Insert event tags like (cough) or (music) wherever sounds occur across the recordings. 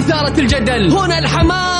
إثارة الجدل. هنا الحماس.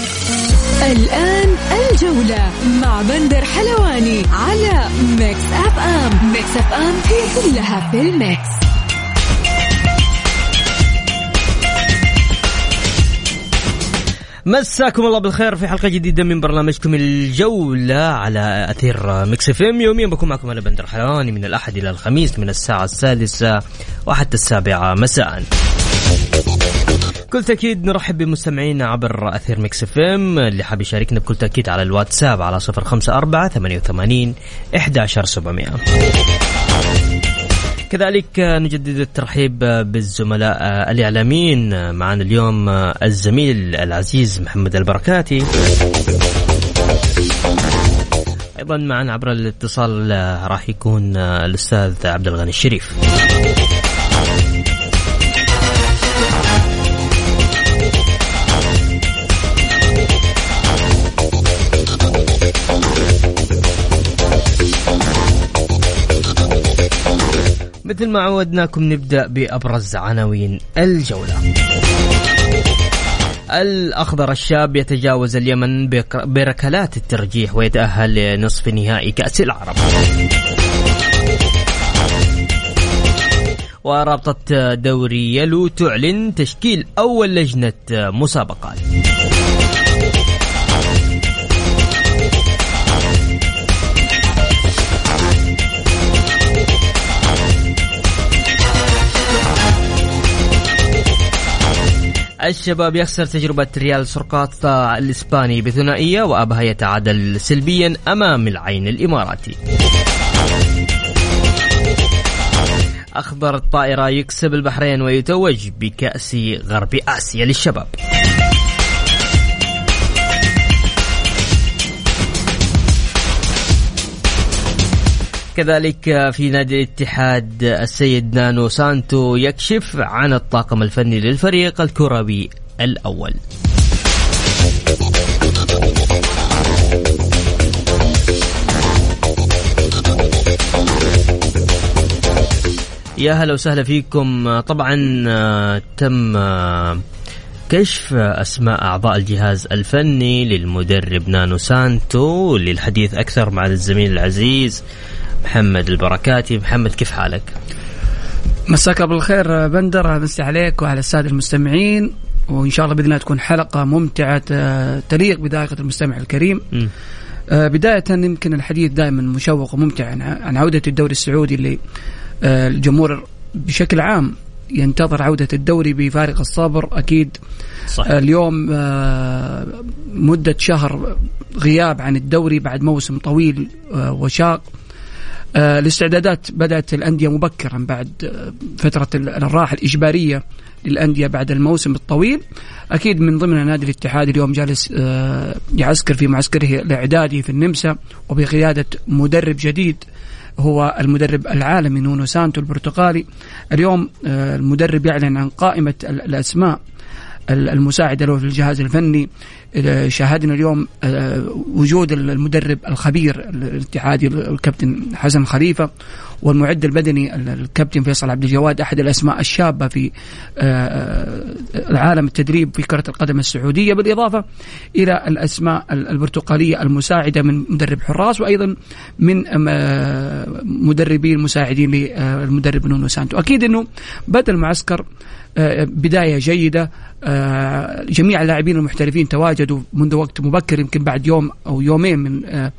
الآن الجولة مع بندر حلواني على Mix FM Mix FM هي كلها في ال mix. مساكم الله بالخير في حلقة جديدة من برنامجكم الجولة على أثير Mix FM يوميا بكون معكم أنا بندر حلواني من الأحد إلى الخميس من الساعة السادسة وحتى السابعة مساء. بكل تأكيد نرحب بمستمعينا عبر أثير Mix FM اللي حاب يشاركنا بكل تأكيد على الواتساب على صفر خمسة أربعة ثمانية وثمانين إحداشر سبعمائة. كذلك نجدد الترحيب بالزملاء الإعلاميين. معنا اليوم الزميل العزيز محمد البركاتي. أيضا معنا عبر الاتصال راح يكون الأستاذ عبد الغني الشريف. مثل ما عودناكم نبدأ بأبرز عناوين الجولة. الأخضر الشاب يتجاوز اليمن بركلات الترجيح ويتأهل لنصف نهائي كأس العرب. ورابطة دوري يلو تعلن تشكيل أول لجنة مسابقات. الشباب يخسر تجربة ريال سرقاط الإسباني بثنائية وأبها يتعادل سلبيا أمام العين الإماراتي. أخضر الطائرة يكسب البحرين ويتوج بكأس غرب آسيا للشباب. كذلك في نادي الاتحاد السيد نانو سانتو يكشف عن الطاقم الفني للفريق الكروي الأول. يا هلا وسهلا فيكم. طبعا تم كشف أسماء أعضاء الجهاز الفني للمدرب نانو سانتو للحديث أكثر مع الزميل العزيز محمد البركاتي. محمد كيف حالك؟ مساك بالخير بندر. مسي عليك وعلى السادة المستمعين. وإن شاء الله بإذن الله تكون حلقة ممتعة تليق بذائقه المستمع الكريم. م. بداية يمكن الحديث دائما مشوق وممتع عن عودة الدوري السعودي اللي الجمهور بشكل عام ينتظر عودة الدوري بفارق الصبر. أكيد صح. اليوم مدة شهر غياب عن الدوري بعد موسم طويل وشاق. الاستعدادات بدأت الأندية مبكرا بعد فترة الراحة الإجبارية للأندية بعد الموسم الطويل. أكيد من ضمن نادي الاتحاد اليوم جالس يعسكر في معسكره الإعدادي في النمسا وبقيادة مدرب جديد هو المدرب العالمي نونو سانتو البرتغالي اليوم المدرب يعلن عن قائمة الأسماء المساعدة له في الجهاز الفني شاهدنا اليوم وجود المدرب الخبير الاتحادي الكابتن حسن خليفة والمعد البدني الكابتن فيصل عبد الجواد أحد الأسماء الشابة في العالم التدريب في كرة القدم السعودية بالإضافة إلى الأسماء البرتقالية المساعدة من مدرب حراس وأيضا من مدربين المساعدين للمدرب نونو سانتو. أكيد أنه بدأ المعسكر بداية جيدة. جميع اللاعبين المحترفين تواجدوا منذ وقت مبكر يمكن بعد يوم أو يومين من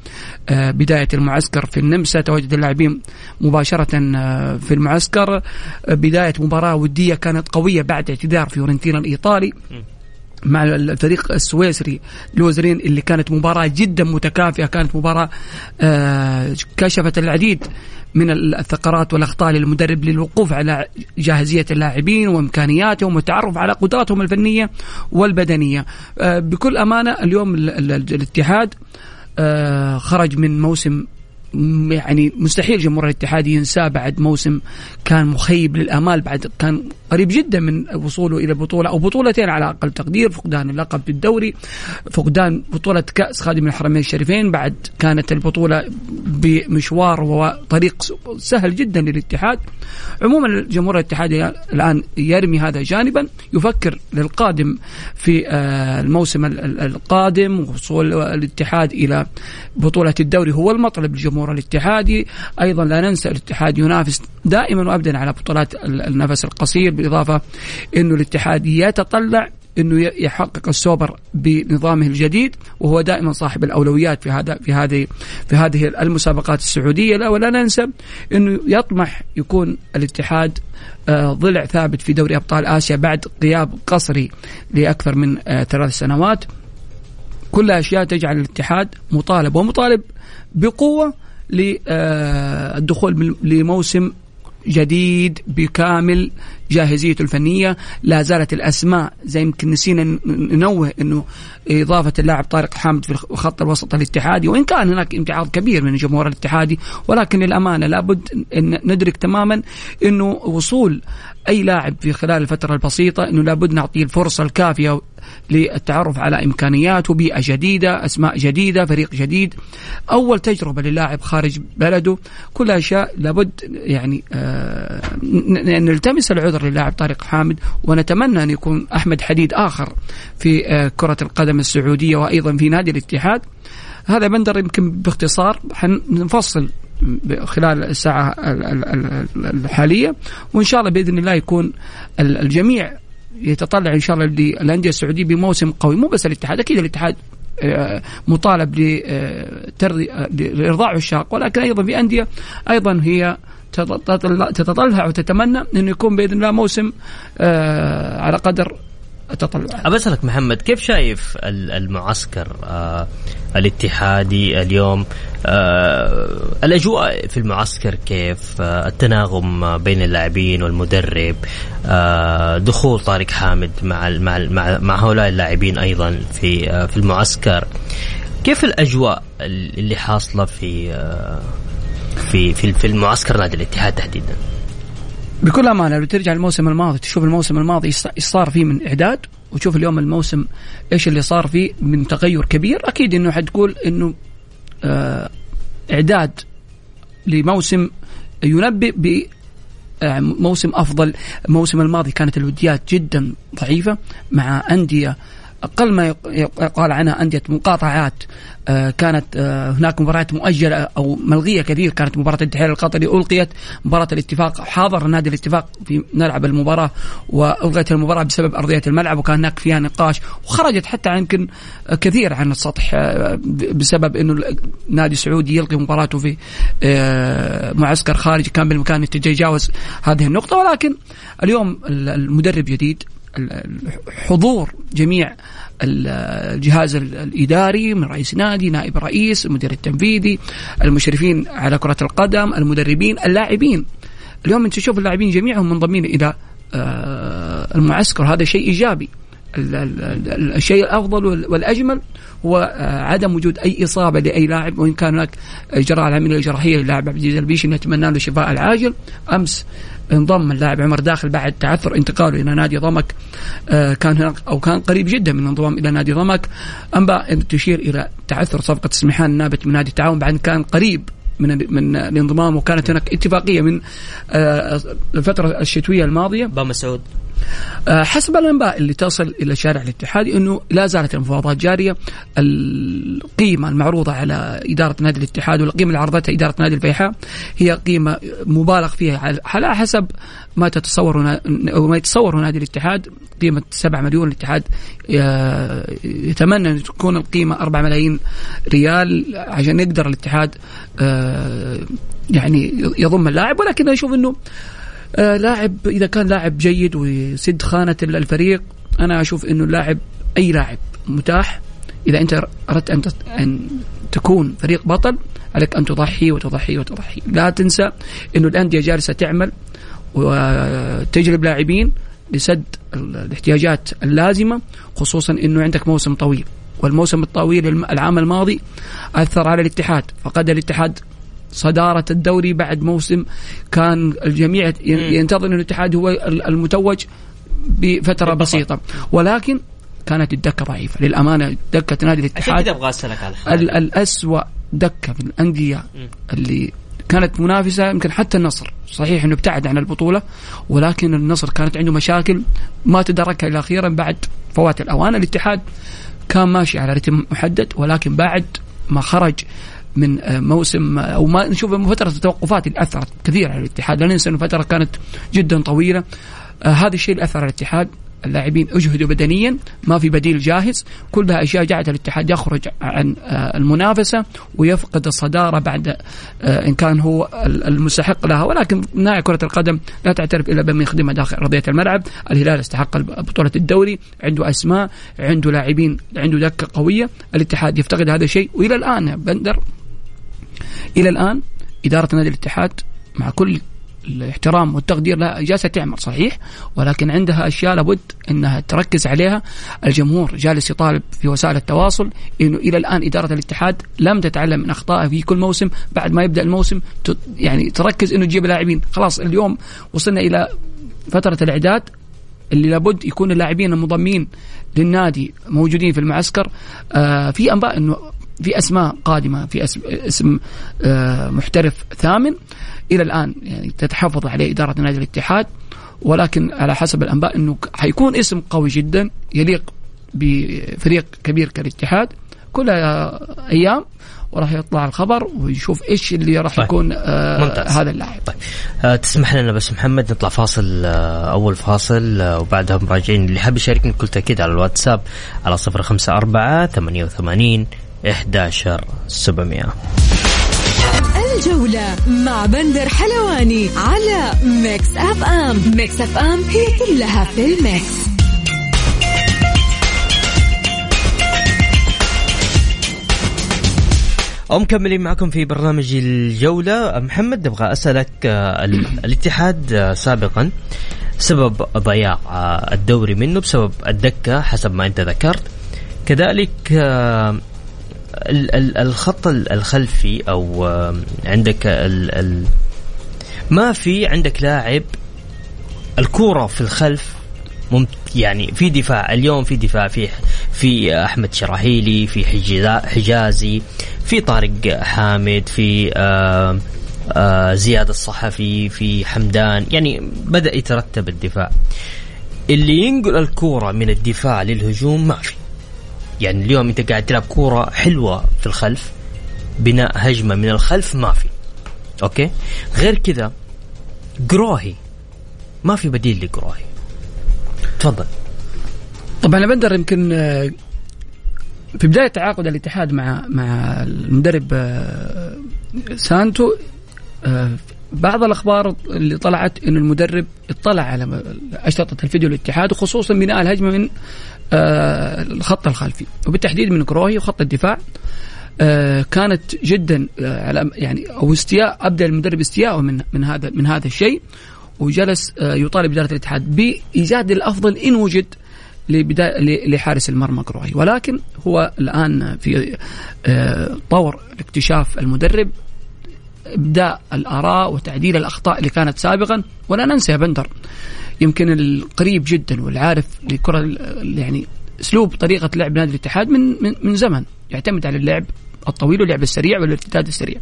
بداية المعسكر في النمسا. تواجد اللاعبين مباشرة في المعسكر. بداية مباراة ودية كانت قوية بعد اعتذار فيورنتينا الإيطالي مع الفريق السويسري لوزرين اللي كانت مباراة جدا متكافئة. كانت مباراة آه، كشفت العديد من الثغرات والأخطاء للمدرب للوقوف على جاهزية اللاعبين وإمكانياتهم والتعرف على قدراتهم الفنية والبدنية. آه، بكل أمانة اليوم الاتحاد آه، خرج من موسم يعني مستحيل جمهور الاتحاد ينساه بعد موسم كان مخيب للأمال بعد كان قريب جدا من وصوله إلى بطولة أو بطولتين على أقل تقدير فقدان اللقب بالدوري فقدان بطولة كأس خادم الحرمين الشريفين بعد كانت البطولة بمشوار وطريق سهل جدا للاتحاد. عموما جمهور الاتحاد الآن يرمي هذا جانبا يفكر للقادم في آه، الموسم القادم وصول الاتحاد إلى بطولة الدوري هو المطلب للجمهور الاتحادي أيضا لا ننسى الاتحاد ينافس دائما وابدا على بطولات النفس القصير بالإضافة إنه الاتحاد يتطلع إنه يحقق السوبر بنظامه الجديد وهو دائما صاحب الأولويات في هذا في هذه في هذه المسابقات السعودية. لا ولا ننسى إنه يطمح يكون الاتحاد آه، ضلع ثابت في دوري أبطال آسيا بعد غياب قصري لأكثر من آه، ثلاث سنوات. كلها أشياء تجعل الاتحاد مطالب ومطالب بقوة للدخول لموسم جديد بكامل جاهزيته الفنية. لا زالت الأسماء زي يمكن نسينا ننوه إنه إضافة اللاعب طارق حامد في خط الوسط الاتحادي وإن كان هناك امتعاض كبير من الجمهور الاتحادي ولكن للامانه لابد إن ندرك تماما إنه وصول أي لاعب في خلال الفترة البسيطة إنه لابد نعطيه الفرصة الكافية للتعرف على إمكانياته بيئة جديدة أسماء جديدة فريق جديد. أول تجربة للاعب خارج بلده كل اشياء لابد يعني آه نلتمس العذر للاعب طارق حامد ونتمنى أن يكون أحمد حديد آخر في آه كرة القدم السعودية وأيضا في نادي الاتحاد. هذا بندر يمكن باختصار حنفصل خلال الساعة الحالية وإن شاء الله بإذن الله يكون الجميع يتطلع إن شاء الله للأندية السعودية بموسم قوي مو بس الاتحاد أكيد الاتحاد آه، مطالب لارضاع الشاق ولكن أيضا في أندية أيضا هي تتطلع وتتمنى انه يكون بإذن الله موسم آه، على قدر التطلعات. أبسألك محمد كيف شايف المعسكر آه الاتحادي اليوم؟ آه الأجواء في المعسكر كيف؟ آه التناغم بين اللاعبين والمدرب آه دخول طارق حامد مع مع مع, مع هؤلاء اللاعبين أيضا في آه في المعسكر. كيف الأجواء اللي حاصلة في آه في في في المعسكر نادي الاتحاد تحديدا؟ بكل أمانة لو ترجع الموسم الماضي تشوف الموسم الماضي إيش صار فيه من إعداد وتشوف اليوم الموسم إيش اللي صار فيه من تغير كبير أكيد إنه حتقول إنه آه إعداد لموسم ينبئ ب آه، موسم أفضل الموسم الماضي كانت الوديات جدا ضعيفة مع أندية أقل ما يقال عنها أندية مقاطعات آه، كانت آه، هناك مباريات مؤجلة أو ملغية كثير كانت مباراة الاتحاد القطري ألقيت مباراة الاتفاق حاضر نادي الاتفاق في نلعب المباراة وألغيت المباراة بسبب أرضية الملعب وكان هناك فيها نقاش وخرجت حتى يمكن كثير عن السطح آه، بسبب إنه نادي سعودي يلغي مباراته في معسكر خارجي كان بالامكان يتجاوز هذه النقطة. ولكن اليوم المدرب جديد حضور جميع الجهاز الإداري من رئيس نادي، نائب رئيس، المدير التنفيذي، المشرفين على كرة القدم، المدربين، اللاعبين. اليوم أنت تشوف اللاعبين جميعهم منضمين إلى آه، المعسكر هذا شيء إيجابي. الشيء الأفضل والأجمل هو آه، عدم وجود أي إصابة لأي لاعب وإن كان هناك اجراء العملية الجراحية للاعب عبد العزيز البيشي نتمنى له الشفاء العاجل أمس انضم اللاعب عمر داخل بعد تعثر انتقاله إلى نادي ضمك آه، كان هناك أو كان قريب جدا من الانضمام إلى نادي ضمك. أنباء تشير إلى تعثر صفقة سمحان النابت من نادي التعاون بعد كان قريب من من الانضمام وكانت هناك اتفاقية من آه، الفترة الشتوية الماضية. با سعود آه، حسب الأنباء اللي تصل إلى شارع الاتحاد إنه لا زالت المفاوضات جارية. القيمة المعروضة على إدارة نادي الاتحاد والقيمة اللي عرضتها إدارة نادي الفيحاء هي قيمة مبالغ فيها على حسب ما تتصور أو ما يتصور نادي الاتحاد. قيمة 7 مليون الاتحاد آه، يتمنى أن تكون القيمة 4 ملايين ريال عشان يقدر الاتحاد آه، يعني يضم اللاعب. ولكن أشوف إنه آه لاعب إذا كان لاعب جيد ويسد خانة الفريق أنا أشوف إنه اللاعب أي لاعب متاح إذا أنت أردت أن أن تكون فريق بطل عليك أن تضحي وتضحي وتضحي. لا تنسى إنه الأندية جالسة تعمل وتجلب لاعبين لسد الاحتياجات اللازمة خصوصا إنه عندك موسم طويل. والموسم الطويل العام الماضي أثر على الاتحاد فقد الاتحاد صدارة الدوري بعد موسم كان الجميع ينتظر أن الاتحاد هو المتوج بفترة بسيطة. ولكن كانت الدكة ضعيفة. للأمانة دكة نادي الاتحاد عشان كذا أبغى أسألك على الأسوأ دكة من الأندية اللي كانت منافسة يمكن حتى النصر. صحيح إنه ابتعد عن البطولة ولكن النصر كانت عنده مشاكل ما تدركها إلى أخيرا بعد فوات الأوان. الاتحاد كان ماشي على رتم محدد ولكن بعد ما خرج من موسم أو ما نشوف فترة التوقفات اللي أثرت كثير على الاتحاد. لا ننسى انه فترة كانت جدا طويلة. آه هذا الشيء اللي أثر على الاتحاد. اللاعبين أجهدوا بدنيا ما في بديل جاهز. كلها أشياء جعلت الاتحاد يخرج عن آه، المنافسة ويفقد الصدارة بعد آه، إن كان هو المستحق لها. ولكن ناعي كرة القدم لا تعترف إلا بما يخدمها داخل أرضية الملعب. الهلال استحق بطولة الدوري. عنده أسماء عنده لاعبين عنده دكة قوية. الاتحاد يفتقد هذا الشيء. وإلى الآن بندر إلى الآن إدارة نادي الاتحاد مع كل الاحترام والتقدير لها جالسة تعمل صحيح؟ ولكن عندها أشياء لابد إنها تركز عليها. الجمهور جالس يطالب في وسائل التواصل إنه إلى الآن إدارة الاتحاد لم تتعلم من أخطائها في كل موسم. بعد ما يبدأ الموسم يعني تركز إنه تجيب لاعبين. خلاص اليوم وصلنا إلى فترة الإعداد. اللي لابد يكون اللاعبين المضمين للنادي موجودين في المعسكر. آه في أنباء إنه في أسماء قادمة في اسم, اسم آه محترف ثامن. إلى الآن يعني تتحفظ عليه إدارة نادي الاتحاد. ولكن على حسب الأنباء إنه حيكون اسم قوي جدا يليق بفريق كبير كالاتحاد. كل أيام وراح يطلع الخبر ويشوف إيش اللي راح طيب. يكون آه ممتاز. هذا اللاعب. طيب. آه تسمح لنا بس محمد نطلع فاصل آه أول فاصل آه وبعدها مراجعين. اللي حاب يشاركني بكل تأكيد على الواتساب على 054 88 11 700 الجولة مع بندر حلواني على Mix FM. Mix FM هي كلها في ال mix. ومكملين معكم في برنامج الجولة. محمد أبغى أسألك آه، الاتحاد آه، سابقا سبب ضياع آه، الدوري منه بسبب الدكة حسب ما أنت ذكرت. كذلك الخط الخلفي أو عندك ال ال ما في عندك لاعب الكورة في الخلف ممت يعني في دفاع. اليوم في دفاع في في أحمد شراهيلي في حجازي في طارق حامد في زياد الصحفي في حمدان. يعني بدأ يترتب الدفاع. اللي ينقل الكورة من الدفاع للهجوم ما في. يعني اليوم انت قاعد تلعب كورة حلوة في الخلف بناء هجمة من الخلف ما في okay؟ غير كذا جروهي ما في بديل لجروهي تفضل. طبعا أنا بندر يمكن آه، في بداية تعاقد الاتحاد مع مع المدرب آه، سانتو آه، بعض الأخبار اللي طلعت انه المدرب اطلع على أشرطة الفيديو الاتحاد وخصوصا بناء الهجمة من الخط الخلفي. وبالتحديد من كروهي وخط الدفاع آه، كانت جدا آه، على يعني أو استياء أبدأ المدرب استياءه من من هذا من هذا الشيء. وجلس يطالب إدارة الاتحاد بإيجاد الأفضل إن وجد لحارس المرمى كروهي. ولكن هو الآن في طور اكتشاف المدرب. إبداء الآراء وتعديل الأخطاء اللي كانت سابقا ولا ننسى يا بندر يمكن القريب جدا والعارف لكرة يعني أسلوب طريقة لعب نادي الاتحاد من من, من زمن يعتمد على اللعب الطويل واللعب السريع والارتداد السريع.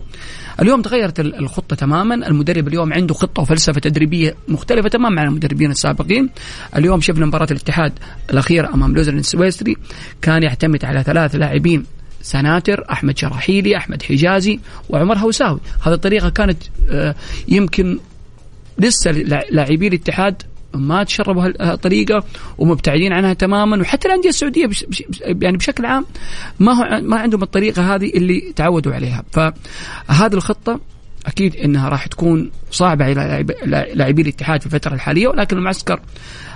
اليوم تغيرت الخطة تماما، المدرب اليوم عنده خطة وفلسفة تدريبية مختلفة تماما عن المدربين السابقين. اليوم شفنا مباراة الاتحاد الأخيرة أمام لوزر السويسري كان يعتمد على ثلاث لاعبين سناتر أحمد شراحيلي أحمد حجازي وعمر هوساوي. هذه الطريقة كانت آه، يمكن لسه لاعبي الاتحاد ما تشربوا هالطريقة ومبتعدين عنها تماما. وحتى الأندية السعودية بش بش يعني بشكل عام ما هو ما عندهم الطريقة هذه اللي تعودوا عليها. فهذه الخطة أكيد إنها راح تكون صعبة على لاعب- لاعبي الاتحاد في الفترة الحالية ولكن المعسكر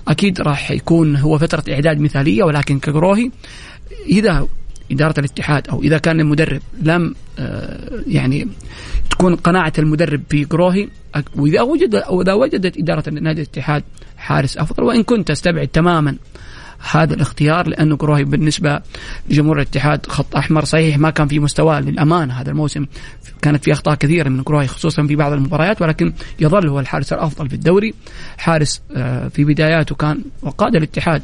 أكيد راح يكون هو فترة إعداد مثالية ولكن كقروهي إذا إدارة الاتحاد أو إذا كان المدرب لم آه، يعني تكون قناعة المدرب في قروهي أك- وإذا وجد إذا وجدت إدارة نادي الاتحاد حارس أفضل وإن كنت أستبعد تماما هذا الاختيار لأنه قروهي بالنسبة لجمهور الاتحاد خط أحمر صحيح ما كان في مستواه للأمانة هذا الموسم كانت في أخطاء كثيرة من قروهي خصوصا في بعض المباريات ولكن يظل هو الحارس الأفضل في الدوري. حارس آه، في بداياته كان وقاد الاتحاد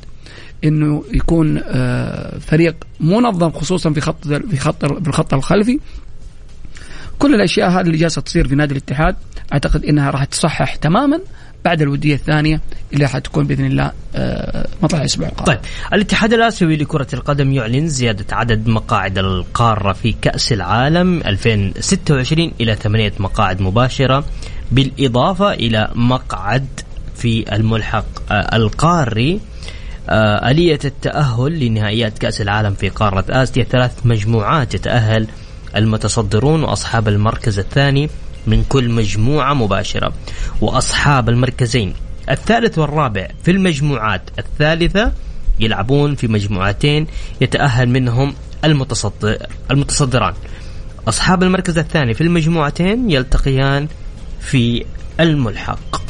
إنه يكون آه، فريق منظم خصوصا في خط في خط في الخط الخلفي. كل الأشياء هذه اللي جالسة تصير في نادي الاتحاد أعتقد إنها راح تصحح تماما بعد الودية الثانية اللي حتكون بإذن الله آه، مطلع الأسبوع القادم. طيب الاتحاد الآسيوي لكرة القدم يعلن زيادة عدد مقاعد القارة في كأس العالم 2026 إلى ثمانية مقاعد مباشرة بالإضافة إلى مقعد في الملحق آه، القاري آلية التأهل لنهائيات كأس العالم في قارة آسيا. ثلاث مجموعات يتأهل المتصدرون وأصحاب المركز الثاني من كل مجموعة مباشرة. وأصحاب المركزين الثالث والرابع في المجموعات الثالثة يلعبون في مجموعتين يتأهل منهم المتصدر المتصدران. أصحاب المركز الثاني في المجموعتين يلتقيان في الملحق.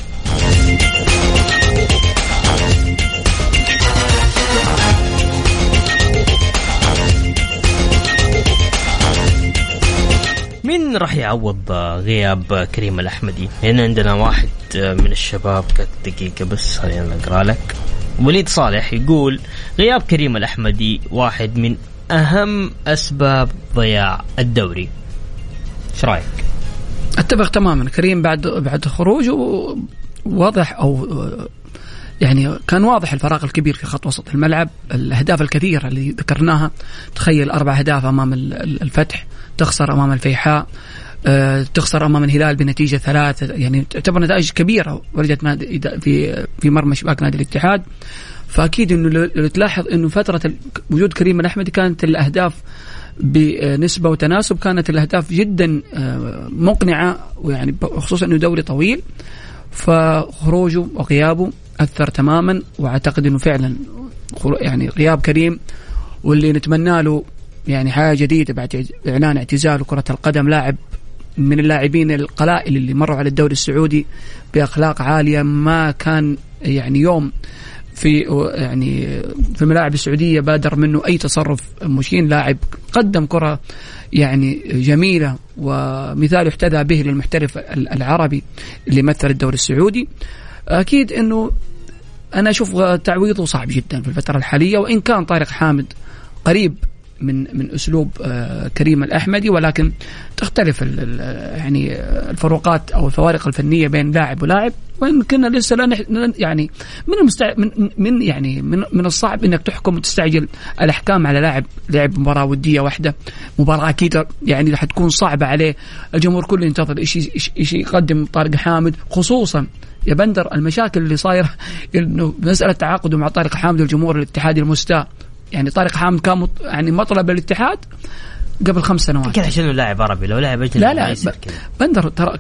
مين راح يعوض غياب كريم الأحمدي؟ هنا عندنا واحد من الشباب دقيقة بس خلينا نقرأ لك. وليد صالح يقول غياب كريم الأحمدي واحد من أهم أسباب ضياع الدوري. إيش رأيك؟ أتفق تماما. كريم بعد بعد خروجه واضح أو يعني كان واضح الفراغ الكبير في خط وسط الملعب الأهداف الكثيرة اللي ذكرناها. تخيل أربع أهداف أمام ال- ال- الفتح. تخسر أمام الفيحاء آه، تخسر أمام الهلال بنتيجة ثلاثة يعني تعتبر نتائج كبيرة نادي في في مرمى شباك نادي الاتحاد. فأكيد إنه لو تلاحظ إنه فترة وجود كريم الاحمدي كانت الأهداف بنسبة وتناسب كانت الأهداف جدا آه، مقنعة ويعني خصوصا إنه دوري طويل. فخروجه وغيابه أثر تماما وأعتقد إنه فعلا يعني غياب كريم واللي نتمنى له يعني حياه جديدة بعد إعلان اعتزاله كرة القدم لاعب من اللاعبين القلائل اللي مروا على الدوري السعودي بأخلاق عالية ما كان يعني يوم في يعني في الملاعب السعودية بادر منه أي تصرف مشين لاعب قدم كرة يعني جميلة ومثال يحتذى به للمحترف العربي اللي مثل الدوري السعودي. أكيد إنه أنا أشوف تعويضه صعب جدا في الفترة الحالية وإن كان طارق حامد قريب من من أسلوب آه، كريم الأحمدي ولكن تختلف يعني الفروقات أو الفوارق الفنية بين لاعب ولاعب. وإن كنا لسه لا يعني من المستع من من يعني من من الصعب إنك تحكم وتستعجل الأحكام على لاعب لعب مباراة ودية واحدة مباراة أكيد يعني حتكون صعبة عليه. الجمهور كله ينتظر إيش إيش يقدم طارق حامد خصوصا يا بندر المشاكل اللي صايرة (laughs) إنه مسألة تعاقده مع طارق حامد والجمهور الاتحادي المستاء. يعني طارق حامد كان مط- يعني مطلب للاتحاد قبل خمس سنوات. يمكن عشان لاعب عربي لو لاعب أجنبي لا لا ب- بندر ترى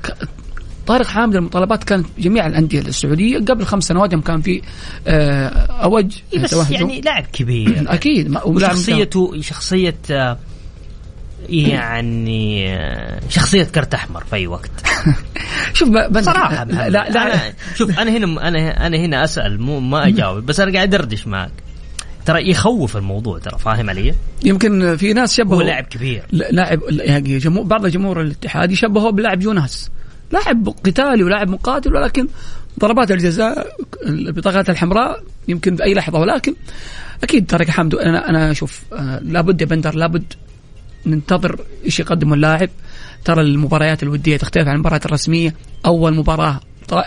طارق حامد المطالبات كانت جميع الأندية السعودية قبل خمس سنوات يوم كان في آه، اوج بس توهجه. يعني لاعب كبير. (clears throat) أكيد. وشخصيته شخصية آه، يعني آه، شخصية كرت أحمر في أي وقت. (laughs) شوف ب- بندر صراحة لا لا, لا. أنا شوف أنا هنا أنا أنا هنا أسأل مو ما أجاوب بس أنا قاعد أدردش معك. ترى يخوف الموضوع ترى فاهم علي؟ يمكن في ناس شبهوا هو لاعب كبير. لا- لاعب يعني جمهور بعض جمهور الاتحاد يشبهه بلاعب جوناس لاعب قتالي ولاعب مقاتل ولكن ضربات الجزاء البطاقات الحمراء يمكن باي لحظة ولكن أكيد طارق حمد. أنا أنا أشوف آه، لابد يا بندر لابد ننتظر إيش يقدمه اللاعب. ترى المباريات الودية تختلف عن المباريات الرسمية. أول مباراة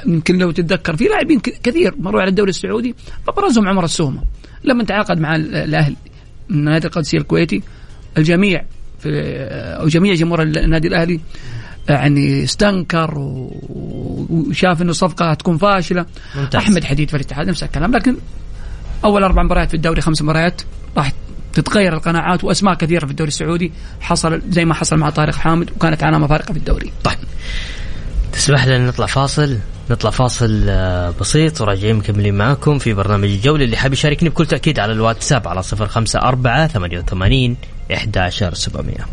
يمكن لو تتذكر في لاعبين كثير مروا على الدوري السعودي ابرزهم عمر السومة. لما تعاقد مع ال- الاهلي من نادي القادسية الكويتي الجميع في أو جميع جمهور النادي الأهلي يعني استنكر وشاف إنه الصفقه هتكون فاشلة. ممتاز. أحمد حديد في الاتحاد نفس الكلام. لكن أول أربع مباريات في الدوري خمس مباريات راح تتغير القناعات وأسماء كثيرة في الدوري السعودي. حصل زي ما حصل مع طارق حامد وكانت علامة فارقة في الدوري. طيب. تسمح لنا نطلع فاصل؟ نطلع فاصل آه، بسيط وراجعين مكملين معاكم في برنامج الجولة اللي حاب يشاركني بكل تأكيد على الواتساب على صفر خمسة أربعة ثمانية وثمانين إحداشر سبعمية.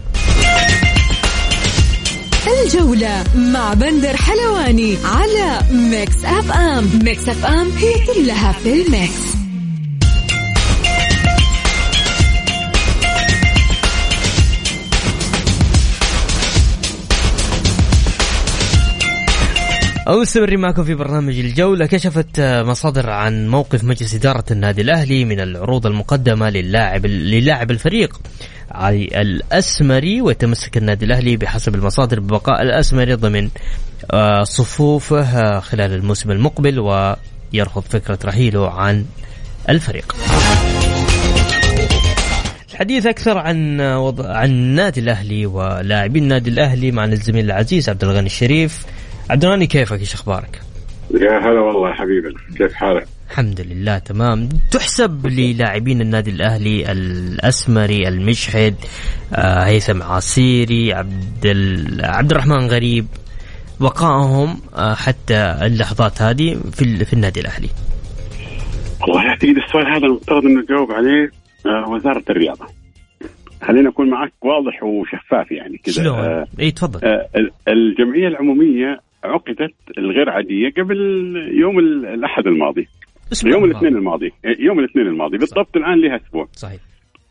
الجولة مع بندر حلواني على Mix FM. Mix FM هي كلها في ال mix. مستمرين معكم في برنامج الجولة. كشفت مصادر عن موقف مجلس إدارة النادي الأهلي من العروض المقدمة للاعب للاعب الفريق علي الأسمري ويتمسك النادي الأهلي بحسب المصادر ببقاء الأسمري ضمن آه، صفوفه آه، خلال الموسم المقبل ويرفض فكرة رحيله عن الفريق. الحديث أكثر عن وضع عن النادي الأهلي ولاعبين النادي الأهلي مع الزميل العزيز عبد الغني الشريف. عبد الغني كيفك إيش أخبارك؟ يا هلا والله حبيبي كيف حالك؟ الحمد لله تمام تحسب للاعبين النادي الأهلي الأسمري المشحد آه هيثم عصيري عبد ال... عبد الرحمن غريب بقائهم آه حتى اللحظات هذه في في النادي الأهلي والله اعتقد السؤال هذا المفترض إنه نجاوب عليه آه وزارة الرياضة خلينا أكون معك واضح وشفاف يعني كذا شلون؟ آه اي تفضل آه الجمعية العمومية عقدت الغير عادية قبل يوم الأحد الماضي. يوم الاثنين الماضي. يوم الاثنين الماضي. بالضبط الآن لها أسبوع. صحيح.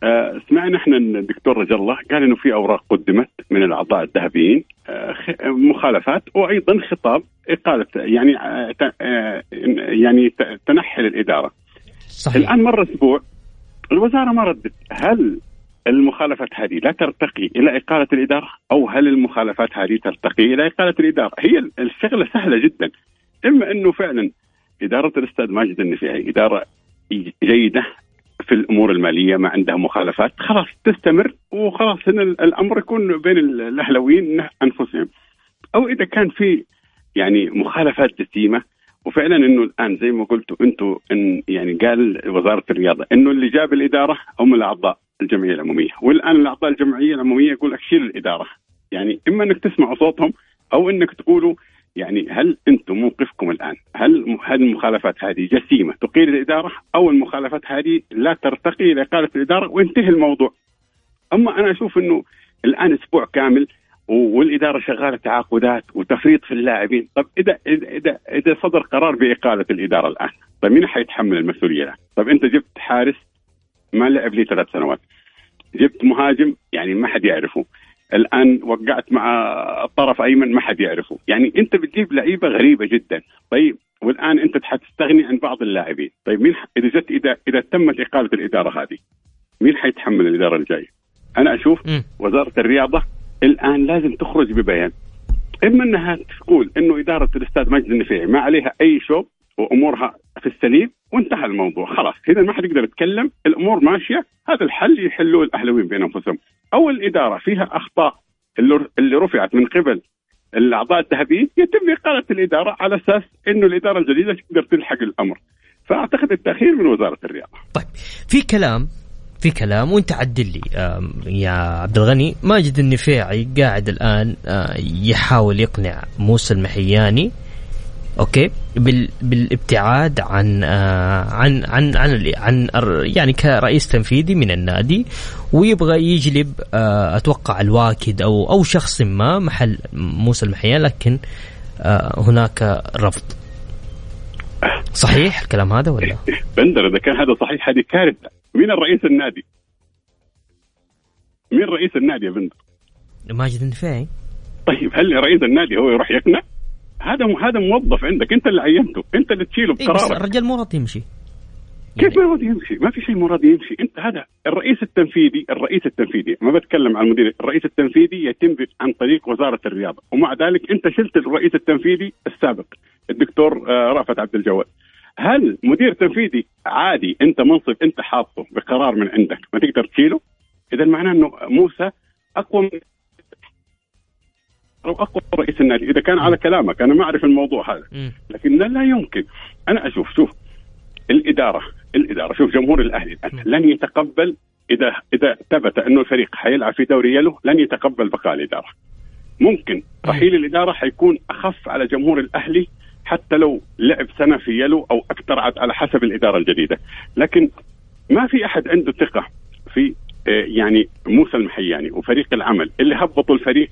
آه سمعنا إحنا الدكتور رجا الله قال إنه في أوراق قدمت من الأعضاء الذهبيين آه مخالفات وأيضا خطاب إقالة يعني آه آه يعني تنحي الاداره صحيح. الآن مر أسبوع الوزارة ما ردت. هل المخالفات هذه لا ترتقي إلى إقالة الإدارة؟ أو هل المخالفات هذه ترتقي إلى إقالة الإدارة؟ هي الشغلة سهلة جدا. إما أنه فعلا إدارة الأستاذ ماجد النفيعي إدارة جيدة في الأمور المالية ما عندها مخالفات خلاص تستمر وخلاص إن الأمر يكون بين الاهلاويين أنفسهم. أو إذا كان في يعني مخالفات جسيمة وفعلا إنه الآن زي ما قلتوا أنتم إن يعني قال وزارة الرياضة إنه اللي جاب الإدارة هم الأعضاء. الجمعية العمومية. والآن الأعضاء الجمعية العمومية يقول لك شيل الإدارة. يعني إما إنك تسمعوا صوتهم أو إنك تقولوا يعني هل أنتم موقفكم الآن؟ هل هل المخالفات هذه جسيمة تقيل الإدارة أو المخالفات هذه لا ترتقي إلى إقالة الإدارة وينتهي الموضوع؟ أما أنا أشوف إنه الآن أسبوع كامل والإدارة شغالة تعاقدات وتفريط في اللاعبين، طب اذا اذا اذا صدر قرار بإقالة الإدارة الآن، طيب مين حيتحمل المسؤولية الآن؟ طيب أنت جبت حارس ما لعب لي ثلاث سنوات. جبت مهاجم يعني ما حد يعرفه. الآن وقعت مع الطرف أيمن ما حد يعرفه، يعني أنت بتجيب لعيبة غريبة جدا، طيب والآن أنت حتستغني عن بعض اللاعبين، طيب مين إذا جت اذا إذا تمت إقالة الإدارة هذه مين حيتحمل الإدارة الجاية؟ أنا أشوف وزارة الرياضة الآن لازم تخرج ببيان إما أنها تقول إنه إدارة الأستاذ مجد النفيعي ما عليها أي شوب وأمورها في السليم وانتهى الموضوع خلاص. إذا ما حد يقدر يتكلم الأمور ماشية هذا الحل يحلوه الاهلاويين بين أنفسهم. أو الاداره فيها أخطاء اللي, اللي رفعت من قبل الأعضاء الذهبيين يتم إقالة الإدارة على أساس إنه الإدارة الجديدة تقدر تلحق الأمر. فأعتقد التأخير من وزارة الرياضة. طيب في كلام في كلام وأنت عدل لي يا عبد الغني. ماجد النفيعي قاعد الآن آه، يحاول يقنع موسى المحياني أوكي بال بالابتعاد عن آه، عن عن عن, عن يعني كرئيس تنفيذي من النادي ويبغى يجلب آه، أتوقع الواكد أو أو شخص ما محل موسى المحياني لكن هناك رفض صحيح الكلام هذا ولا؟ بندر إذا كان هذا صحيح هذه كارثة مين الرئيس النادي؟ مين رئيس النادي يا بندر؟ ماجد النفيعي طيب هل رئيس النادي هو يروح يقنع؟ هذا هذا موظف عندك انت اللي عينته انت اللي تشيله بقرارك إيه بس الرجال مو راضي يمشي كيف ما راضي يمشي؟ ما في شيء مو راضي يمشي، انت هذا الرئيس التنفيذي، الرئيس التنفيذي، ما بتكلم عن المدير، الرئيس التنفيذي يتم عن طريق وزارة الرياضة، ومع ذلك انت شلت الرئيس التنفيذي السابق الدكتور آه، رافت عبد الجواد. هل مدير تنفيذي عادي انت منصب انت حاطه بقرار من عندك ما تقدر تشيله؟ اذا معناه إنه موسى أقوى من أو أقوى رئيس النادي. إذا كان على كلامك أنا ما أعرف الموضوع هذا. لكن لا يمكن. أنا أشوف شوف الإدارة الإدارة شوف جمهور الأهلي الآن لن يتقبل إذا إذا ثبت انه الفريق حيلعب في دوري يلو لن يتقبل بقاء الإدارة. ممكن رحيل الإدارة حيكون أخف على جمهور الأهلي حتى لو لعب سنة في يلو أو أكثر على حسب الإدارة الجديدة. لكن ما في أحد عنده ثقة في آه، يعني موسى المحياني وفريق العمل اللي هبطوا الفريق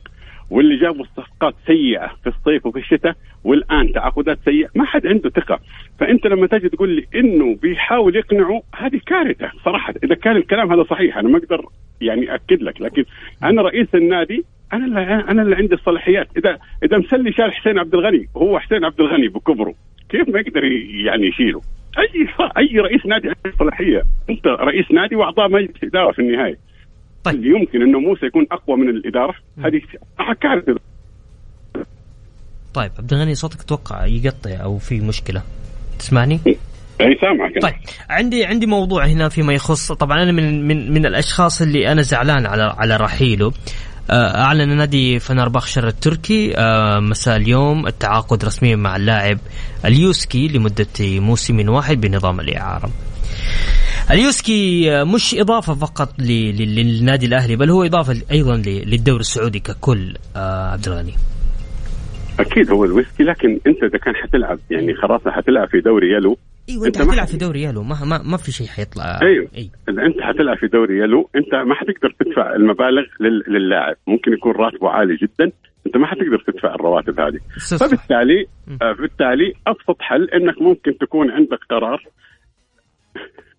واللي جابوا صفقات سيئة في الصيف وفي الشتاء والآن تعاقدات سيئة ما حد عنده ثقة. فأنت لما تجي تقول لي إنه بيحاول يقنعه هذه كارثة صراحة. إذا كان الكلام هذا صحيح أنا ما أقدر يعني أكد لك لكن أنا رئيس النادي أنا اللي أنا اللي عندي الصلاحيات. اذا إذا مسلي شال حسين عبد الغني وهو حسين عبد الغني بكبره كيف ما يقدر يعني يشيله؟ اي أي رئيس نادي عنده صلاحية؟ أنت رئيس نادي وأعضاء مجلس إدارة في النهاية. طيب. يمكن انه موسى يكون أقوى من الإدارة؟ هذه كارثه طيب عبد الغني صوتك أتوقع يقطع أو في مشكلة. تسمعني؟ أي سامعك. طيب عندي عندي موضوع هنا فيما يخص طبعا أنا من من من الأشخاص اللي أنا زعلان على على رحيله. آه، أعلن نادي فنربخشر التركي آه، مساء اليوم التعاقد رسميا مع اللاعب اليوسكي لمدة موسم واحد بنظام الإعارة. اليوسكي مش إضافة فقط للنادي الأهلي بل هو إضافة أيضا للدوري السعودي ككل آه، عبد الغني أكيد هو اليوسكي لكن أنت إذا كان حتلعب يعني خلاص حتلعب في دوري يلو. إيوه أنت, أنت حتلعب في دوري يلو. ما ما, ما في شيء حيطلع. أيوه. أي. إذا أنت حتلعب في دوري يلو أنت ما حتقدر تدفع المبالغ للاعب. ممكن يكون راتبه عالي جدا أنت ما حتقدر تدفع الرواتب هذه. فبالتالي بالتالي ابسط حل انك ممكن تكون عندك قرار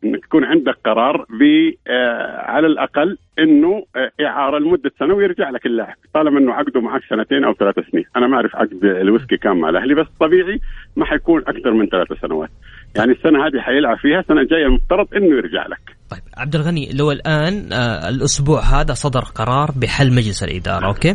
انك يكون عندك قرار ب آه على الأقل إنه آه إعارة لمدة سنة ويرجع لك اللاعب طالما إنه عقده معك سنتين أو ثلاث سنين. أنا ما أعرف عقد اليوسكي كان مع الأهلي بس طبيعي ما حيكون أكثر من ثلاث سنوات. يعني السنة هذه حيلعب فيها السنة الجاية المفترض إنه يرجع لك. طيب عبد الغني لو الآن آه الأسبوع هذا صدر قرار بحل مجلس الإدارة okay؟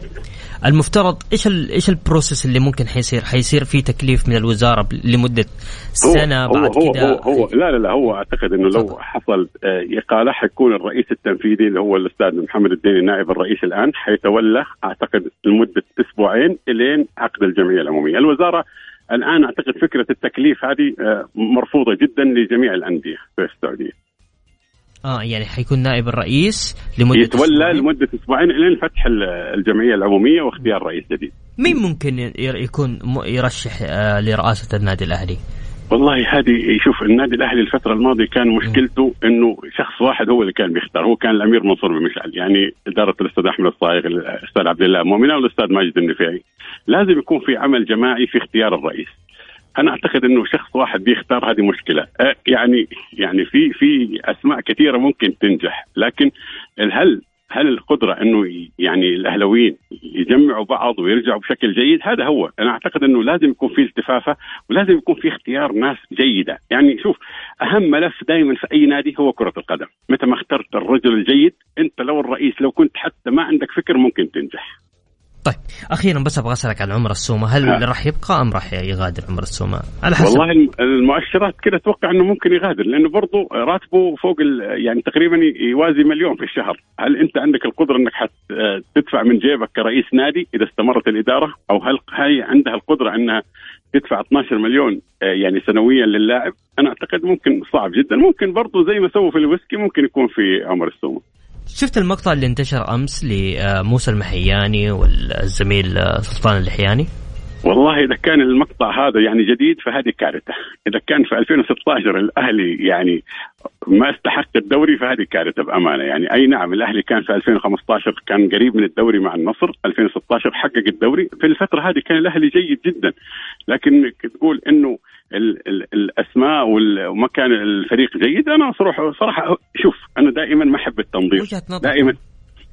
المفترض إيش ال إيش البروسيس اللي ممكن حيصير؟ حيصير في تكليف من الوزارة لمدة سنة هو بعد هو, هو, هو لا لا لا هو أعتقد إنه لو حصل آه، إقالة حيكون الرئيس التنفيذي اللي هو الأستاذ محمد الدين نائب الرئيس الآن حيتولى أعتقد لمدة أسبوعين إلين عقد الجمعية العمومية. الوزارة الآن أعتقد فكرة التكليف هذه آه، مرفوضة جدا لجميع الأندية في السعودية. آه يعني حيكون نائب الرئيس لمدة يتولى أسبوعين. لمدة أسبوعين الين فتح الجمعية العمومية واختيار رئيس جديد. مين ممكن يكون يرشح آه، لرئاسة النادي الأهلي؟ والله هذه شوف النادي الأهلي الفترة الماضية كان مشكلته إنه شخص واحد هو اللي كان بيختار هو كان الأمير منصور بن مشعل يعني إدارة الأستاذ أحمد الصايغ الأستاذ عبد الله مؤمنه والأستاذ ماجد النفيعي لازم يكون في عمل جماعي في اختيار الرئيس أنا أعتقد إنه شخص واحد بيختار هذه مشكلة. أه، يعني يعني في في أسماء كثيرة ممكن تنجح لكن هل هل القدرة إنه يعني الاهلاويين يجمعوا بعض ويرجعوا بشكل جيد؟ هذا هو. أنا أعتقد إنه لازم يكون في التفافة ولازم يكون في اختيار ناس جيدة. يعني شوف أهم ملف دائما في أي نادي هو كرة القدم. متى ما اخترت الرجل الجيد أنت لو الرئيس لو كنت حتى ما عندك فكر ممكن تنجح. طيب أخيرا بس أبغى أسألك عن عمر السومة. هل آه. راح يبقى أم راح يغادر عمر السومة؟ على حسب. والله المؤشرات كذا أتوقع إنه ممكن يغادر لأنه برضه راتبه فوق يعني تقريبا يوازي مليون في الشهر. هل أنت عندك القدرة إنك تدفع من جيبك كرئيس نادي إذا استمرت الإدارة؟ أو هل هي عندها القدرة إنها تدفع 12 مليون آه، يعني سنويا للاعب؟ أنا أعتقد ممكن صعب جدا. ممكن برضه زي ما سووا في الويسكي ممكن يكون في عمر السومة. شفت المقطع اللي انتشر أمس لموسى المحياني والزميل سلطان اللحياني؟ والله إذا كان المقطع هذا يعني جديد فهذه كارثة، إذا كان في 2016 الأهلي يعني ما استحق الدوري فهذه كارثة بأمانة. يعني أي نعم الأهلي كان في 2015 كان قريب من الدوري مع النصر 2016 حقق الدوري. في الفترة هذه كان الأهلي جيد جدا. لكن تقول إنه ال ال الأسماء ومكان الفريق جيد أنا صراحة صراحة شوف أنا دائما ما أحب التنظير دائما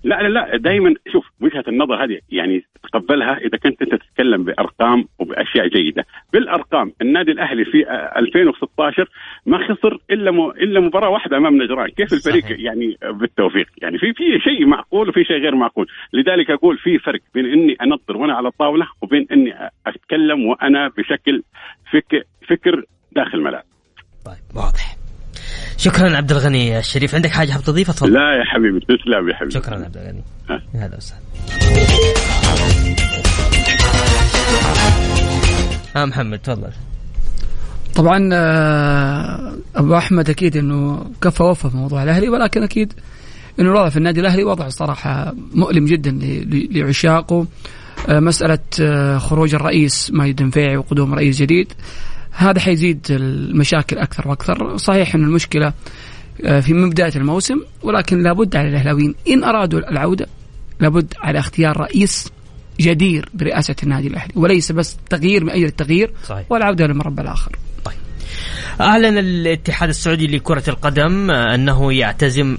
لا لا لا دائما شوف وجهة النظر هذه يعني تقبلها إذا كنت أنت تتكلم بأرقام وبأشياء جيدة، بالأرقام النادي الأهلي في 2016 ما خسر إلا م... إلا مباراة واحدة أمام نجران، كيف الفريق صحيح. يعني بالتوفيق؟ يعني في في شيء معقول وفي شيء غير معقول، لذلك أقول في فرق بين إني أنظر وأنا على الطاولة وبين إني أتكلم وأنا بشكل فكر فكر داخل الملعب. طيب واضح. شكرا عبد الغني الشريف. عندك حاجة حاب تضيفها؟ تفضل. لا يا حبيبي تسلم يا حبيبي. شكرا عبد الغني. هذا وسهلا. ها محمد تفضل. طبعا آه، أبو أحمد أكيد إنه كفى وفى في موضوع الأهلي ولكن أكيد إنه الوضع في النادي الأهلي وضع صراحة مؤلم جدا لعشاقه. آه، مسألة آه، خروج الرئيس ماجد النفيعي وقدوم رئيس جديد. هذا حيزيد المشاكل أكثر وأكثر صحيح أن المشكلة آه، في من بداية الموسم ولكن لابد على الأهلاويين إن أرادوا العودة لابد على اختيار رئيس جدير برئاسة النادي الأهلي وليس بس تغيير من أجل التغيير صحيح. والعوده للمربع الآخر. طيب. أعلن الاتحاد السعودي لكرة القدم أنه يعتزم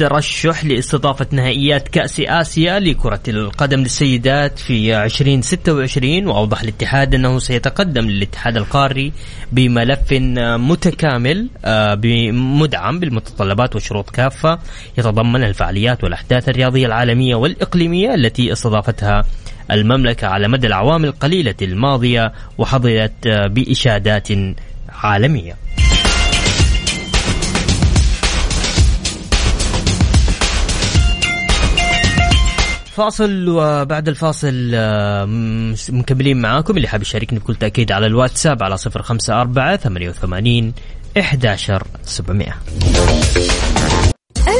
الترشح لاستضافة نهائيات كأس آسيا لكرة القدم للسيدات في 2026 وأوضح الاتحاد أنه سيتقدم للاتحاد القاري بملف متكامل آه، مدعم بالمتطلبات والشروط كافة يتضمن الفعاليات والأحداث الرياضية العالمية والإقليمية التي استضافتها المملكة على مدى الأعوام القليلة الماضية وحظيت بإشادات عالمية. فاصل وبعد الفاصل آه، مكملين معاكم. اللي حاب يشاركني بكل تأكيد على الواتساب على صفر خمسة أربعة ثمانية وثمانين إحداشر سبعمائة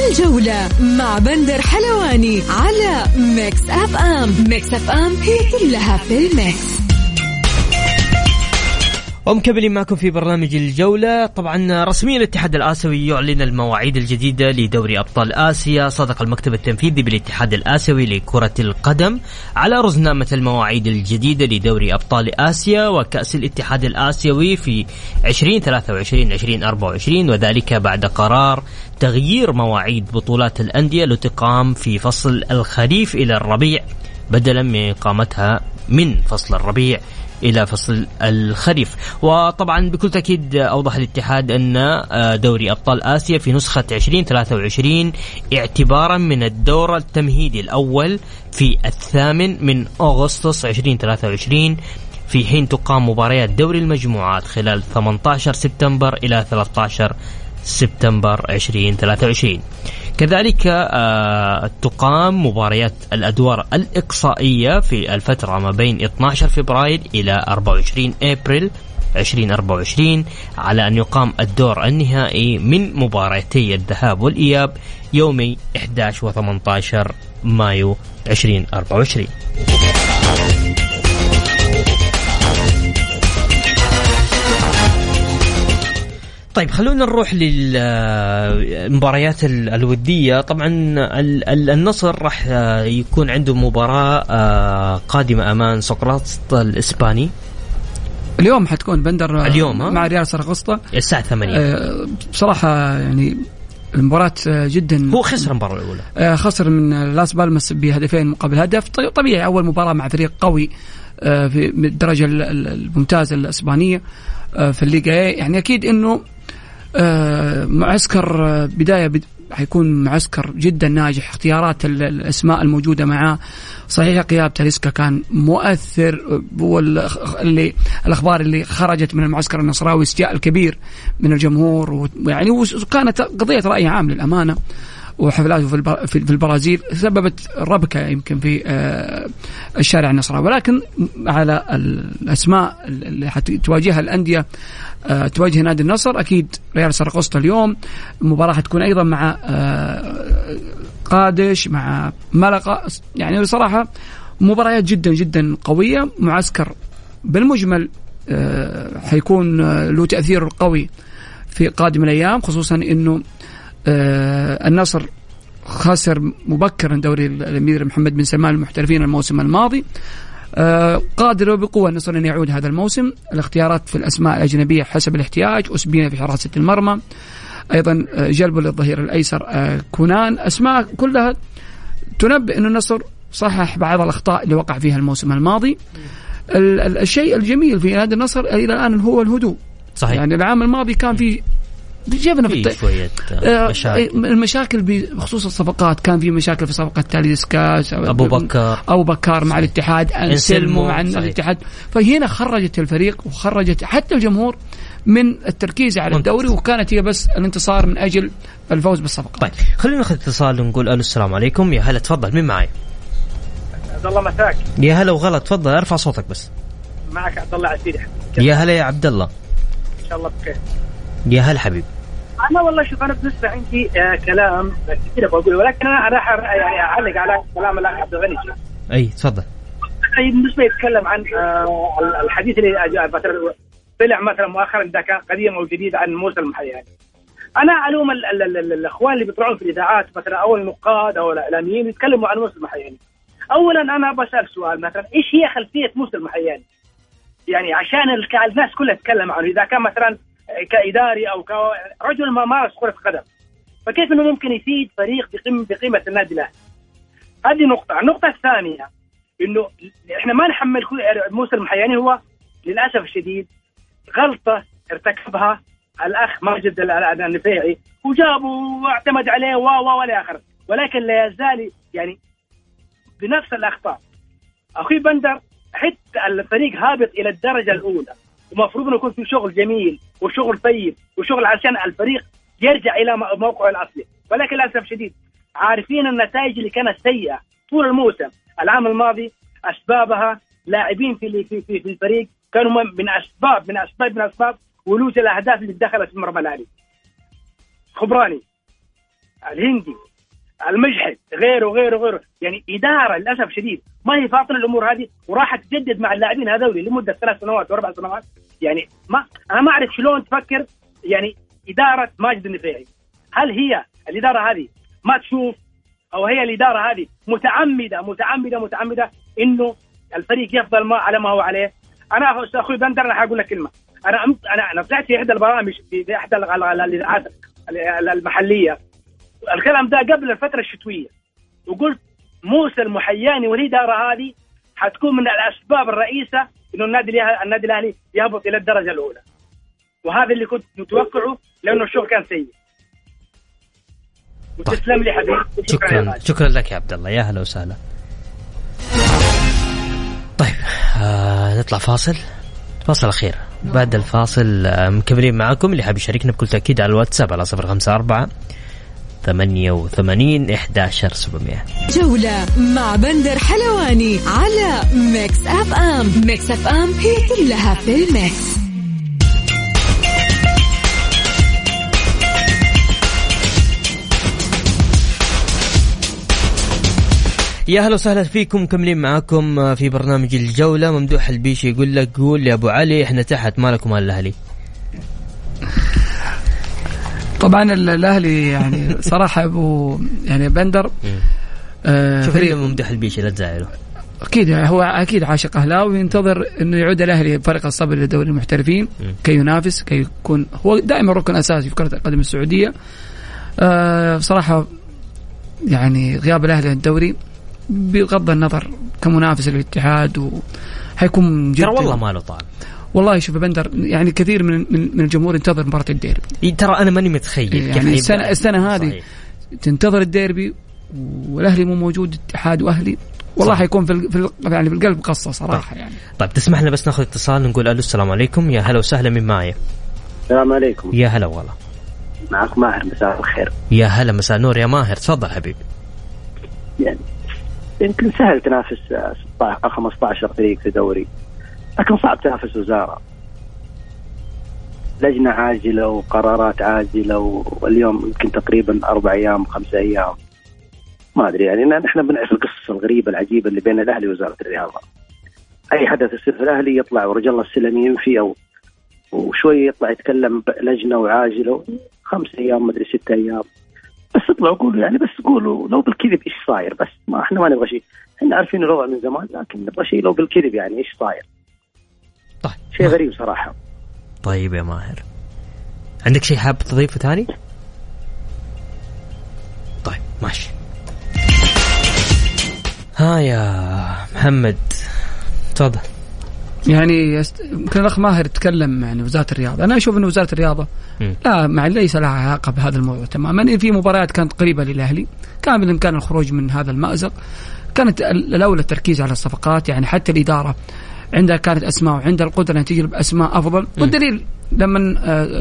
الجولة مع بندر حلواني على Mix FM. Mix FM هي كلها في ال mix. ومكملين معكم في برنامج الجولة. طبعا رسميا الاتحاد الآسيوي يعلن المواعيد الجديدة لدوري أبطال آسيا. صدق المكتب التنفيذي بالاتحاد الآسيوي لكرة القدم على رزنامة المواعيد الجديدة لدوري أبطال آسيا وكأس الاتحاد الآسيوي في 2023 2024 وذلك بعد قرار تغيير مواعيد بطولات الأندية لتقام في فصل الخريف إلى الربيع. بدلا من إقامتها من فصل الربيع إلى فصل الخريف. وطبعا بكل تأكيد أوضح الاتحاد أن آه، دوري أبطال آسيا في نسخة 2023 اعتبارا من الدور التمهيدي الأول في الثامن من أغسطس 2023 في حين تقام مباريات دوري المجموعات خلال 18 سبتمبر إلى 13 سبتمبر 2023 كذلك آه، تقام مباريات الأدوار الإقصائية في الفترة ما بين 12 فبراير إلى 24 أبريل 2024 على أن يقام الدور النهائي من مباراتي الذهاب والإياب يومي 11 و 18 مايو 2024 طيب خلونا نروح للمباريات الودية. طبعا النصر راح يكون عنده مباراة آه، قادمة أمام سقراط الإسباني. اليوم حتكون بندر اليوم ها؟ مع ريال سرقسطة الساعة 8 آه، بصراحة يعني المباراة جدا هو خسر المباراة الأولى. آه، خسر من لاس بالماس بهدفين مقابل هدف. طبيعي أول مباراة مع فريق قوي في الدرجة الممتازة الإسبانية. في الليغا يعني أكيد أنه آه، معسكر آه، بداية حيكون معسكر جدا ناجح. اختيارات الأسماء الموجودة معاه. صحيح غياب تاليسكا كان مؤثر هو اللي الأخبار اللي خرجت من المعسكر النصراوي استياء الكبير من الجمهور ويعني وكانت قضية رأي عام للأمانة. وحفلاته في البرازيل سببت ربكة يمكن في آه، الشارع النصراوي ولكن على الأسماء اللي حتواجهها الأندية آه، تواجه نادي النصر. أكيد ريال سرقسطة اليوم المباراه حتكون أيضا مع آه، قادش مع ملقا. يعني بصراحة مباريات جدا جدا قوية. معسكر بالمجمل حيكون له تأثير قوي في قادم الأيام خصوصا إنه النصر خسر مبكرا دوري الامير محمد بن سلمان المحترفين الموسم الماضي. آه قادر بقوة النصر أن يعود هذا الموسم. الاختيارات في الأسماء الأجنبية حسب الاحتياج. أسبينا في حراسة المرمى. أيضا آه جلب للظهير الأيسر آه كونان. أسماء كلها تنبئ أن النصر صحح بعض الأخطاء اللي وقع فيها الموسم الماضي. الشيء الجميل في نادي النصر إلى الآن هو الهدوء. صحيح. يعني العام الماضي كان في جبنا في شوية آه، مشاكل. المشاكل بخصوص الصفقات. كان في مشاكل في صفقة تاليسكا أبو بكر. أبو بكر مع الاتحاد انسلمو مع الاتحاد. فهنا خرجت الفريق وخرجت حتى الجمهور من التركيز على الدوري وكانت هي بس الانتصار من أجل الفوز بالصفقات طيب خلينا ناخذ اتصال ونقول ألو السلام عليكم. يا هلا تفضل. مين معي؟ عبد الله مساك. يا هلا وغلا تفضل. أرفع صوتك بس. معك عبد الله عسيري يا هلا يا عبد الله. إن شاء الله بخير. يا هلا حبيبي. أنا والله شوف أنا بالنسبة عندي آه كلام كثير بقوله ولكن أنا راح يعني أعلق على كلام الاخ عبد الغني. أي تفضل. بالنسبة يتكلم عن آه الحديث اللي مثلا طلع مثلا مؤخرا إذا كان قديم أو جديد عن موسى المحياني أنا ألوم ال ال ال ال الإخوان اللي بيطلعون في الإذاعات مثلا أو النقاد أو الإعلاميين يتكلموا عن موسى المحياني اولا أنا بسال سؤال مثلا إيش هي خلفية موسى المحياني؟ يعني عشان الناس كلها تتكلم عنه. إذا كان مثلا كإداري أو كرجل ما مارس كره قدم فكيف إنه ممكن يفيد فريق بقيمه بقيمة النادي الأهلي؟ هذه نقطة، النقطة الثانية إنه إحنا ما نحمل موسى المحياني هو للأسف الشديد غلطة ارتكبها الأخ ماجد النفيعي. وجابه واعتمد عليه و و وإلى آخره. ولكن لا يزال يعني بنفس الأخطاء. أخوي بندر حتى الفريق هابط إلى الدرجة الأولى. ومفروض إنه يكون في شغل جميل. وشغل طيب وشغل عشان الفريق يرجع إلى موقعه الأصلي. ولكن للأسف شديد عارفين النتائج اللي كانت سيئة طول الموسم. العام الماضي أسبابها لاعبين في في في, في الفريق كانوا من اسباب من اسباب من أسباب ولوج الأهداف اللي دخلت في مرمى الأهلي. خبراني الهندي المجحد غيره غيره غيره. يعني إدارة للأسف شديد. ما هي فاطنة الأمور هذه؟ وراحت تجدد مع اللاعبين هذول لمدة ثلاث سنوات واربع سنوات. يعني ما أنا ما أعرف شلون تفكر يعني إدارة ماجد النفيعي. هل هي الإدارة هذه ما تشوف أو هي الإدارة هذه متعمدة متعمدة متعمدة إنه الفريق يفضل ما على ما هو عليه؟ أنا أخوي بندر أنا حقول لك كلمة. أنا أنا أنا طلعت في إحدى البرامج في إحدى الاذاعات المحلية. الكلام ده قبل الفترة الشتوية. وقلت موسى المحياني والاداره هذه حتكون من الأسباب الرئيسة إنه النادي النادي الأهلي يهبط إلى الدرجة الأولى. وهذا اللي كنت متوقعه لأنه الشغل كان سيء. وتسلم لي حبيبي. شكرا شكرا لك يا عبد الله. يا هلا وسهلا. طيب آه نطلع فاصل. فاصل أخير. بعد الفاصل آه مكملين معاكم اللي حاب يشاركنا بكل تأكيد على الواتساب على صفر خمسة أربعة ثمانية وثمانين إحداشر سبعمية. جولة مع بندر حلواني على Mix FM. Mix FM هي كلها في ال mix. يا أهلا وسهلا فيكم مكملين معاكم في برنامج الجولة. ممدوح البيشي يقول لك قول يا أبو علي إحنا تحت مالك ومال الاهلي طبعا الأهلي يعني (laughs) صراحة أبو يعني بندر آه شوف فريق ممدوح البيشي لا تزعله أكيد هو أكيد عاشق أهلاوي ينتظر إنه يعود الأهلي فريق الصبر لدوري المحترفين كي ينافس كي يكون هو دائما ركن أساسي في كرة القدم السعودية. آه صراحة يعني غياب الأهلي عن الدوري بغض النظر كمنافس للاتحاد وحيكون جدا ترى والله ما له طعم. والله شوف بندر يعني كثير من من الجمهور ينتظر مباراة الديربي. ترى أنا ماني متخيل. يعني, يعني السنة السنة هذه تنتظر الديربي والأهلي مو موجود اتحاد وأهلي. والله صح. حيكون في في يعني في القلب قصة صراحة طيب. يعني. طيب تسمح لنا بس ناخذ اتصال نقول ألو السلام عليكم. يا هلا وسهلا من معايا السلام عليكم. يا هلا والله. معك ماهر مساء الخير. يا هلا مساء النور. يا ماهر تفضل حبيبي. يعني يمكن سهل تنافس 16 15 فريق في دوري. لكن صعب تنافس وزاره لجنة عاجلة وقرارات عاجلة واليوم يمكن تقريبا أربع أيام خمس أيام. ما أدري يعني نحن بنعرف القصص الغريبة العجيبة اللي بين الأهلي ووزارة الرياضة. أي حدث يصير في الأهلي يطلع ورجال الله السلمي ينفي أو وشوي يطلع يتكلم لجنه وعاجلة. خمس أيام مدري ست أيام. بس اطلعوا قولوا يعني بس قولوا لو بالكذب إيش صاير؟ بس ما إحنا ما نبغى شيء. إحنا عارفين الوضع من زمان لكن نبغى شيء لو بالكذب يعني إيش صاير؟ طيب. شيء غريب صراحة. طيب يا ماهر. عندك شيء حاب تضيفه ثاني؟ طيب ماشي. ها يا محمد تفضل. يعني يست... يمكن الأخ ماهر تكلم يعني وزارة الرياضة، أنا أشوف ان وزارة الرياضة م. لا مع ليس لها علاقة بهذا الموضوع تماما، في مباريات كانت قريبة للأهلي، كان بالامكان الخروج من هذا المأزق، كانت الأولى التركيز على الصفقات يعني حتى الإدارة عندها كانت أسماء وعندها القدرة ان تجلب أسماء أفضل. والدليل لما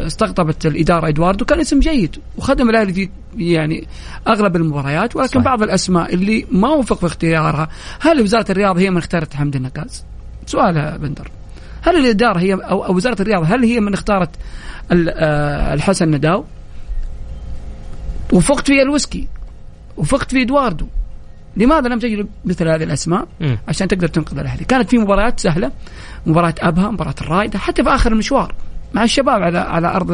استقطبت الإدارة إدواردو كان اسم جيد وخدم الاهلي في يعني أغلب المباريات ولكن صحيح. بعض الأسماء اللي ما وفق في اختيارها. هل وزارة الرياضه هي من اختارت حمد النقاز؟ سؤال يا بندر. هل الإدارة هي أو وزارة الرياضه هل هي من اختارت الحسن نداو؟ وفقت في الويسكي وفقت في إدواردو. لماذا لم تجد مثل هذه الأسماء مم. عشان تقدر تنقذ الأهلي كانت في مباريات سهلة مباراه أبها مباراه الرائدة حتى في آخر المشوار مع الشباب على على أرض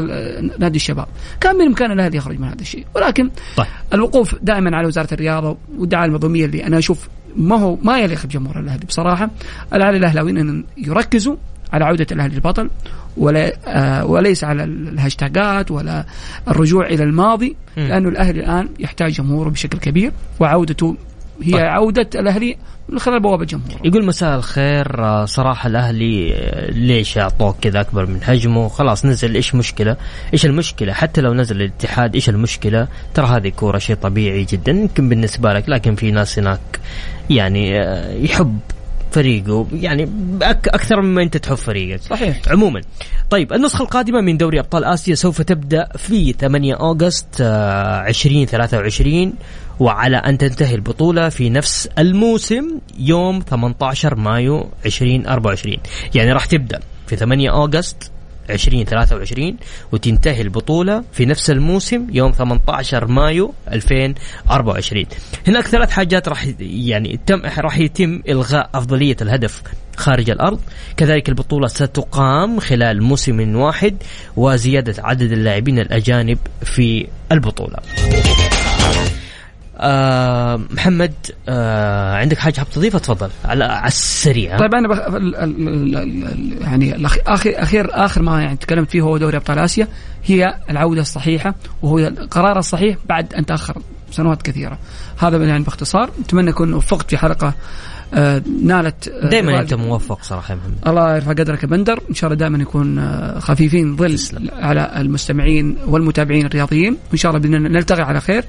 نادي الشباب كان من إمكان الأهلي يخرج من هذا الشيء ولكن طيب. الوقوف دائما على وزارة الرياضة والدعاية المنظومية اللي أنا أشوف ما هو ما يليق بجمهور الأهلي بصراحة على الأهلاويين إن يركزوا على عودة الأهلي البطل ولا آه وليس على الهاشتاجات ولا الرجوع إلى الماضي. لأنه الأهلي الآن يحتاج جمهوره بشكل كبير وعودته هي طيب. عودة الأهلي من خلال بوابة جمهوره يقول مساء الخير صراحة الأهلي آه، ليش أعطوك كذا أكبر من حجمه؟ خلاص نزل إيش مشكلة؟ إيش المشكلة؟ حتى لو نزل الاتحاد إيش المشكلة؟ ترى هذه كورة شيء طبيعي جدا يمكن بالنسبة لك لكن في ناس هناك يعني آه، يحب فريقه يعني أك أكثر مما أنت تحب فريقك. صحيح. عموما. طيب النسخة القادمة من دوري أبطال آسيا سوف تبدأ في 8 أوغست آه، 2023 وعلى أن تنتهي البطولة في نفس الموسم يوم 18 مايو 2024 يعني راح تبدأ في 8 أوغست 2023 وتنتهي البطولة في نفس الموسم يوم 18 مايو 2024 هناك ثلاث حاجات راح يعني تم راح يتم إلغاء أفضلية الهدف خارج الأرض. كذلك البطولة ستقام خلال موسم واحد وزيادة عدد اللاعبين الأجانب في البطولة. آه محمد آه عندك حاجة حاب تضيفها؟ تفضل على على السريع. طيب أنا بخ... ال... ال... ال... يعني الأخ... اخر اخير آخر ما يعني تكلمت فيه هو دوري أبطال آسيا. هي العودة الصحيحة وهو القرار الصحيح بعد أن تأخر سنوات كثيرة. هذا يعني باختصار. أتمنى أكون وفقت في حلقة آه نالت آه دائما أنت موفق صراحة يا محمد. الله يرفع قدرك يا بندر. إن شاء الله دائما يكون آه، خفيفين ظل. على المستمعين والمتابعين الرياضيين. وإن شاء الله بدنا نلتقي على خير.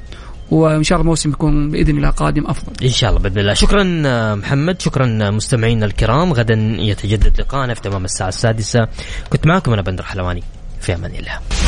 وإن شاء الله الموسم يكون بإذن الله قادم أفضل. إن شاء الله بإذن الله. شكرا آه، محمد. شكرا آه، مستمعينا الكرام. غدا يتجدد لقاءنا في تمام الساعة السادسة. كنت معكم أنا بندر حلواني. في أمان الله.